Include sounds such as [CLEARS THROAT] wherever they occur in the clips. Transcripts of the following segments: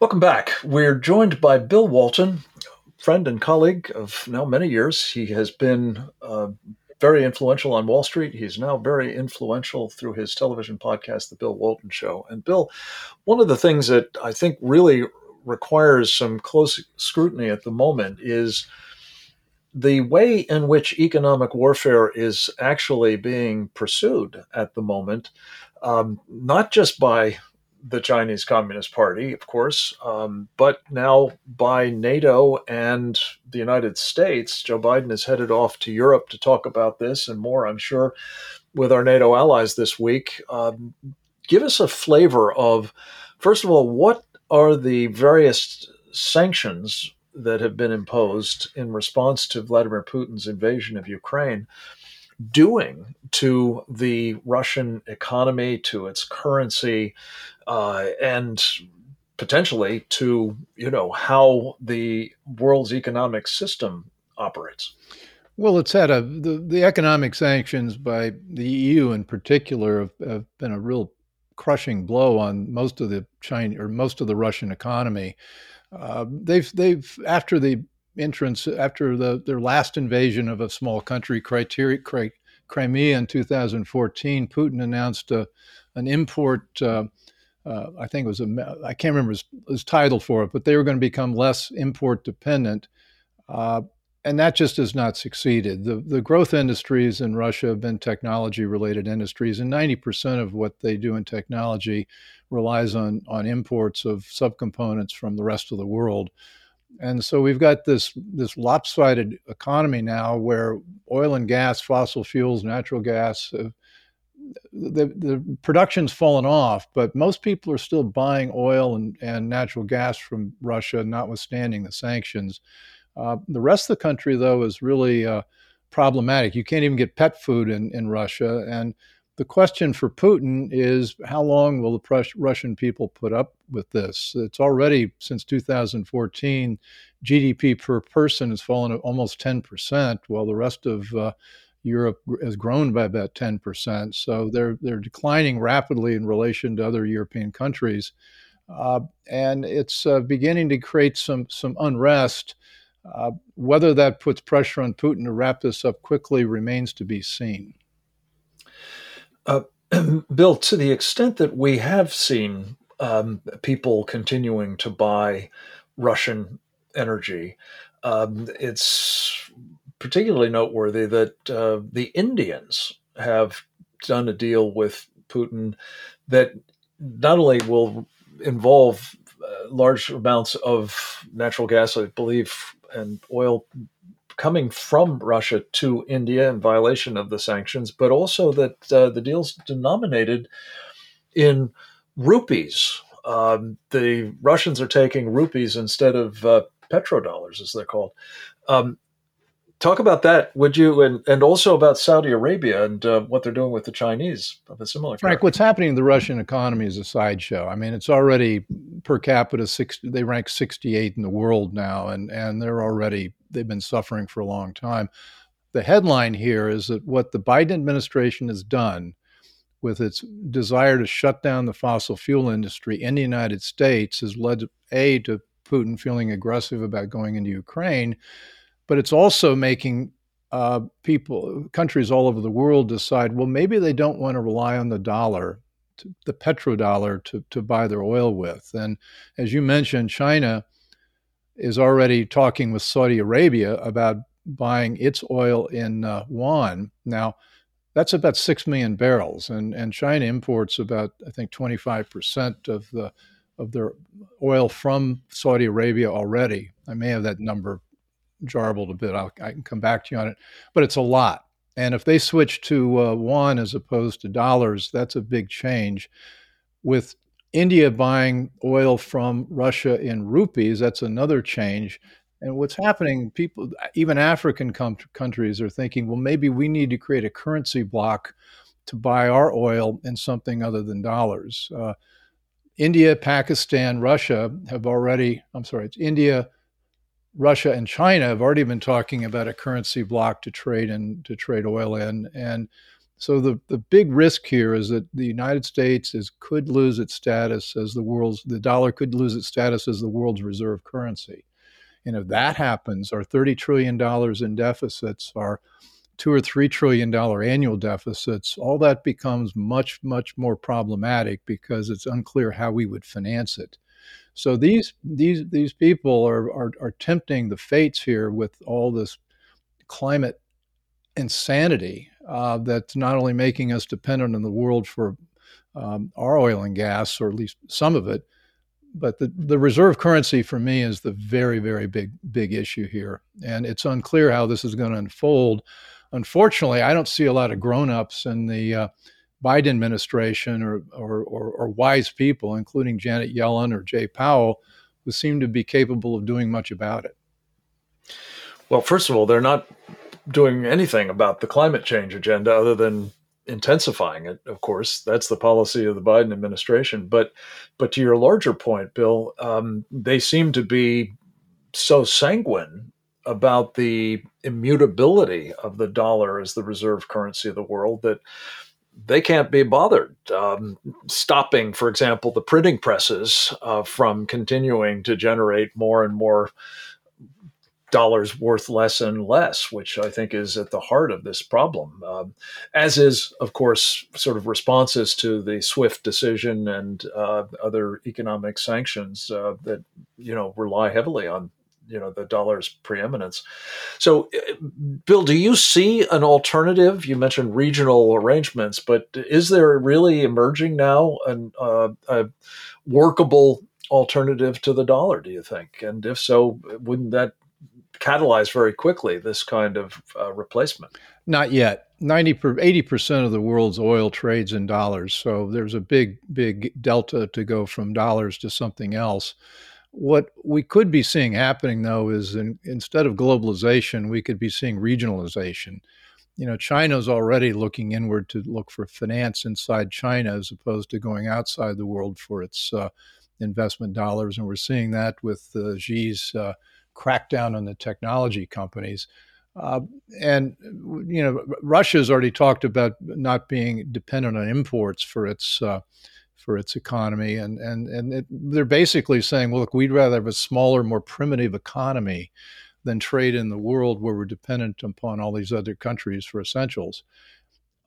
Welcome back. We're joined by Bill Walton, friend and colleague of now many years. He has been uh, very influential on Wall Street. He's now very influential through his television podcast, The Bill Walton Show. And Bill, one of the things that I think really requires some close scrutiny at the moment is the way in which economic warfare is actually being pursued at the moment, um, not just by the Chinese Communist Party, of course, um, but now by NATO and the United States. Joe Biden is headed off to Europe to talk about this and more, I'm sure, with our NATO allies this week. Um, give us a flavor of, first of all, what are the various sanctions that have been imposed in response to Vladimir Putin's invasion of Ukraine? Doing to the Russian economy, to its currency, uh, and potentially to you know how the world's economic system operates. Well, it's had a the, the economic sanctions by the EU in particular have, have been a real crushing blow on most of the China or most of the Russian economy. Uh, they've they've after the entrance after the their last invasion of a small country, Crimea in 2014, Putin announced a, an import uh, uh, I think it was a, I can't remember his, his, title for it, but they were going to become less import dependent. Uh, and that just has not succeeded. The, the growth industries in Russia have been technology related industries, and 90% of what they do in technology relies on, on imports of subcomponents from the rest of the world. And so we've got this, this lopsided economy now where oil and gas, fossil fuels, natural gas have, the, the production's fallen off, but most people are still buying oil and, and natural gas from Russia, notwithstanding the sanctions. Uh, the rest of the country, though, is really uh, problematic. You can't even get pet food in, in Russia. And the question for Putin is how long will the Russian people put up with this? It's already since 2014, GDP per person has fallen almost 10%, while the rest of uh, Europe has grown by about 10%. So they're, they're declining rapidly in relation to other European countries. Uh, and it's uh, beginning to create some, some unrest. Uh, whether that puts pressure on Putin to wrap this up quickly remains to be seen. Uh, [CLEARS THROAT] Bill, to the extent that we have seen um, people continuing to buy Russian energy, um, it's particularly noteworthy that uh, the Indians have done a deal with Putin that not only will involve uh, large amounts of natural gas, I believe, and oil coming from Russia to India in violation of the sanctions, but also that uh, the deal's denominated in rupees. Um, the Russians are taking rupees instead of uh, petrodollars, as they're called. Um, talk about that, would you? And and also about Saudi Arabia and uh, what they're doing with the Chinese of a similar. Frank, what's happening in the Russian economy is a sideshow. I mean, it's already per capita six. They rank 68 in the world now, and and they're already they've been suffering for a long time. The headline here is that what the Biden administration has done with its desire to shut down the fossil fuel industry in the United States has led a to Putin feeling aggressive about going into Ukraine but it's also making uh, people, countries all over the world decide, well, maybe they don't want to rely on the dollar, to, the petrodollar, to, to buy their oil with. And as you mentioned, China is already talking with Saudi Arabia about buying its oil in uh, yuan. Now, that's about 6 million barrels, and, and China imports about, I think, 25% of the of their oil from Saudi Arabia already. I may have that number jarbled a bit. I'll, i can come back to you on it, but it's a lot. And if they switch to uh, as opposed to dollars, that's a big change. With India buying oil from Russia in rupees, that's another change. And what's happening, people, even African com- countries are thinking, well, maybe we need to create a currency block to buy our oil in something other than dollars. Uh, India, Pakistan, Russia have already, I'm sorry, it's India, Russia and China have already been talking about a currency block to trade and to trade oil in, and So the, the big risk here is that the United States is could lose its status as the world's the dollar could lose its status as the world's reserve currency. And if that happens, our $30 trillion in deficits, our two or three trillion dollar annual deficits, all that becomes much, much more problematic because it's unclear how we would finance it. So these these these people are, are, are tempting the fates here with all this climate insanity uh, that's not only making us dependent on the world for um, our oil and gas, or at least some of it, but the, the reserve currency for me is the very, very big, big issue here. And it's unclear how this is going to unfold. Unfortunately, I don't see a lot of grown-ups in the uh, Biden administration or, or, or, or wise people, including Janet Yellen or Jay Powell, who seem to be capable of doing much about it. Well, first of all, they're not doing anything about the climate change agenda other than intensifying it. Of course, that's the policy of the Biden administration. But, but to your larger point, Bill, um, they seem to be so sanguine about the immutability of the dollar as the reserve currency of the world that they can't be bothered um, stopping, for example, the printing presses uh, from continuing to generate more and more dollars worth less and less, which I think is at the heart of this problem. Um, as is, of course, sort of responses to the SWIFT decision and uh, other economic sanctions uh, that you know rely heavily on you know the dollar's preeminence. So, uh, Bill, do you see an alternative? You mentioned regional arrangements, but is there really emerging now an, uh, a workable alternative to the dollar? Do you think? And if so, wouldn't that catalyze very quickly this kind of uh, replacement? Not yet. 90 80% of the world's oil trades in dollars. So there's a big, big delta to go from dollars to something else. What we could be seeing happening, though, is in, instead of globalization, we could be seeing regionalization. You know, China's already looking inward to look for finance inside China as opposed to going outside the world for its uh, investment dollars. And we're seeing that with uh, Xi's uh, crackdown on the technology companies. Uh, and you know, Russia's already talked about not being dependent on imports for its uh, for its economy, and and and it, they're basically saying, well, look, we'd rather have a smaller, more primitive economy than trade in the world where we're dependent upon all these other countries for essentials.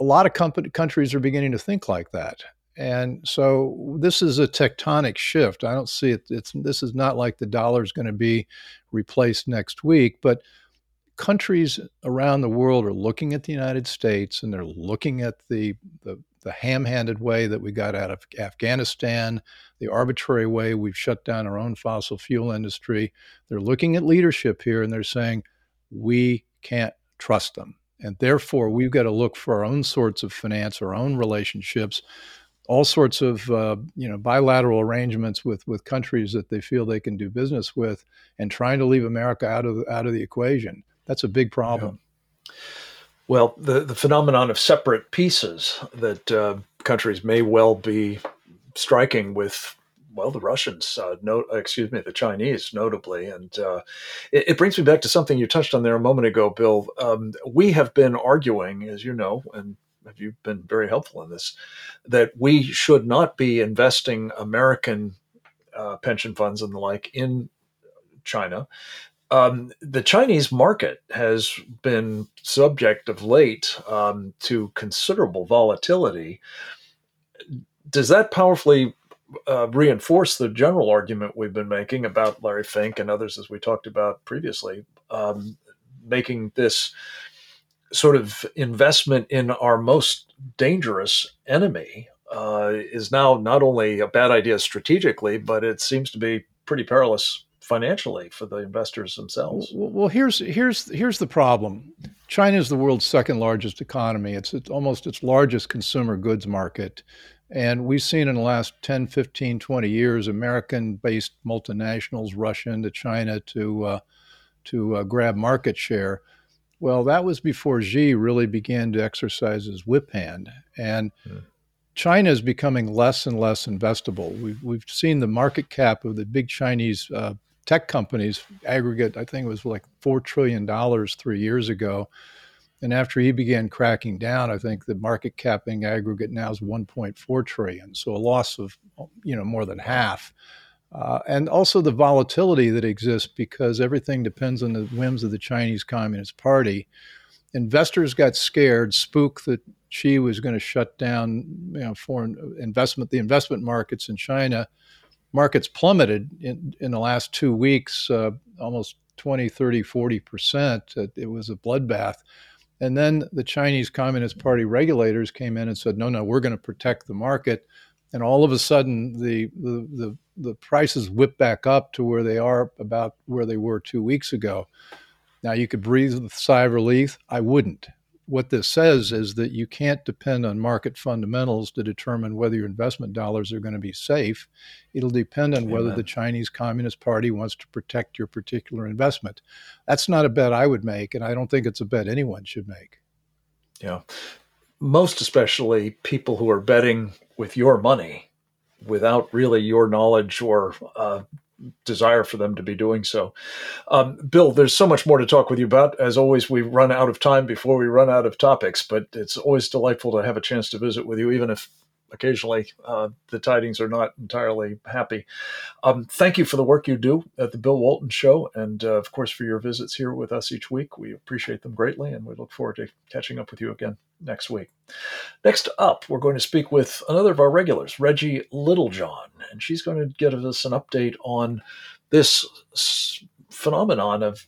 A lot of company, countries are beginning to think like that, and so this is a tectonic shift. I don't see it. It's this is not like the dollar is going to be replaced next week, but countries around the world are looking at the United States and they're looking at the the, the ham-handed way that we got out of Afghanistan, the arbitrary way we've shut down our own fossil fuel industry. They're looking at leadership here and they're saying we can't trust them. And therefore, we've got to look for our own sorts of finance, our own relationships all sorts of uh, you know bilateral arrangements with with countries that they feel they can do business with, and trying to leave America out of out of the equation. That's a big problem. Yeah. Well, the the phenomenon of separate pieces that uh, countries may well be striking with well, the Russians, uh, no, excuse me, the Chinese, notably, and uh, it, it, brings me back to something you touched on there a moment ago, Bill. Um, we have been arguing, as you know, and you've been very helpful in this, that we should not be investing American uh, pension funds and the like in China. Um, the Chinese market has been subject of late um, to considerable volatility. Does that powerfully uh, reinforce the general argument we've been making about Larry Fink and others, as we talked about previously, um, making this sort of investment in our most dangerous enemy uh, is now not only a bad idea strategically, but it seems to be pretty perilous financially for the investors themselves. Well, here's here's here's the problem. China is the world's second largest economy. It's, it's almost its largest consumer goods market. And we've seen in the last 10, 15, 20 years American based multinationals rush into China to, uh, to uh, grab market share. Well, that was before Xi really began to exercise his whip hand. And hmm. China is becoming less and less investable. We've, we've seen the market cap of the big Chinese uh, tech companies aggregate, I think it was like $4 trillion three years ago. And after he began cracking down, I think the market capping aggregate now is 1.4 trillion, so a loss of you know more than half. Uh, and also the volatility that exists because everything depends on the whims of the Chinese Communist Party. Investors got scared, spooked that Xi was going to shut down you know, foreign investment, the investment markets in China. Markets plummeted in, in the last two weeks, uh, almost 20, 30, 40%. It was a bloodbath. And then the Chinese Communist Party regulators came in and said, no, no, we're going to protect the market. And all of a sudden, the, the, the, the prices whip back up to where they are about where they were two weeks ago. Now, you could breathe a sigh of relief. I wouldn't what this says is that you can't depend on market fundamentals to determine whether your investment dollars are going to be safe. It'll depend on Amen. whether the Chinese Communist Party wants to protect your particular investment. That's not a bet I would make, and I don't think it's a bet anyone should make. Yeah. Most especially people who are betting with your money without really your knowledge or uh, desire for them to be doing so. Um, Bill, there's so much more to talk with you about. As always, we run out of time before we run out of topics, but it's always delightful to have a chance to visit with you, even if occasionally uh, the tidings are not entirely happy. Um, thank you for the work you do at the Bill Walton Show, and uh, of course for your visits here with us each week. We appreciate them greatly, and we look forward to catching up with you again next week. Next up, we're going to speak with another of our regulars, Reggie Littlejohn, and she's going to give us an update on this phenomenon of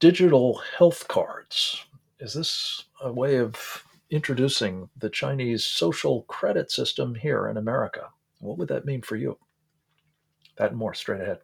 digital health cards. Is this a way of introducing the Chinese social credit system here in America? What would that mean for you? That and more straight ahead.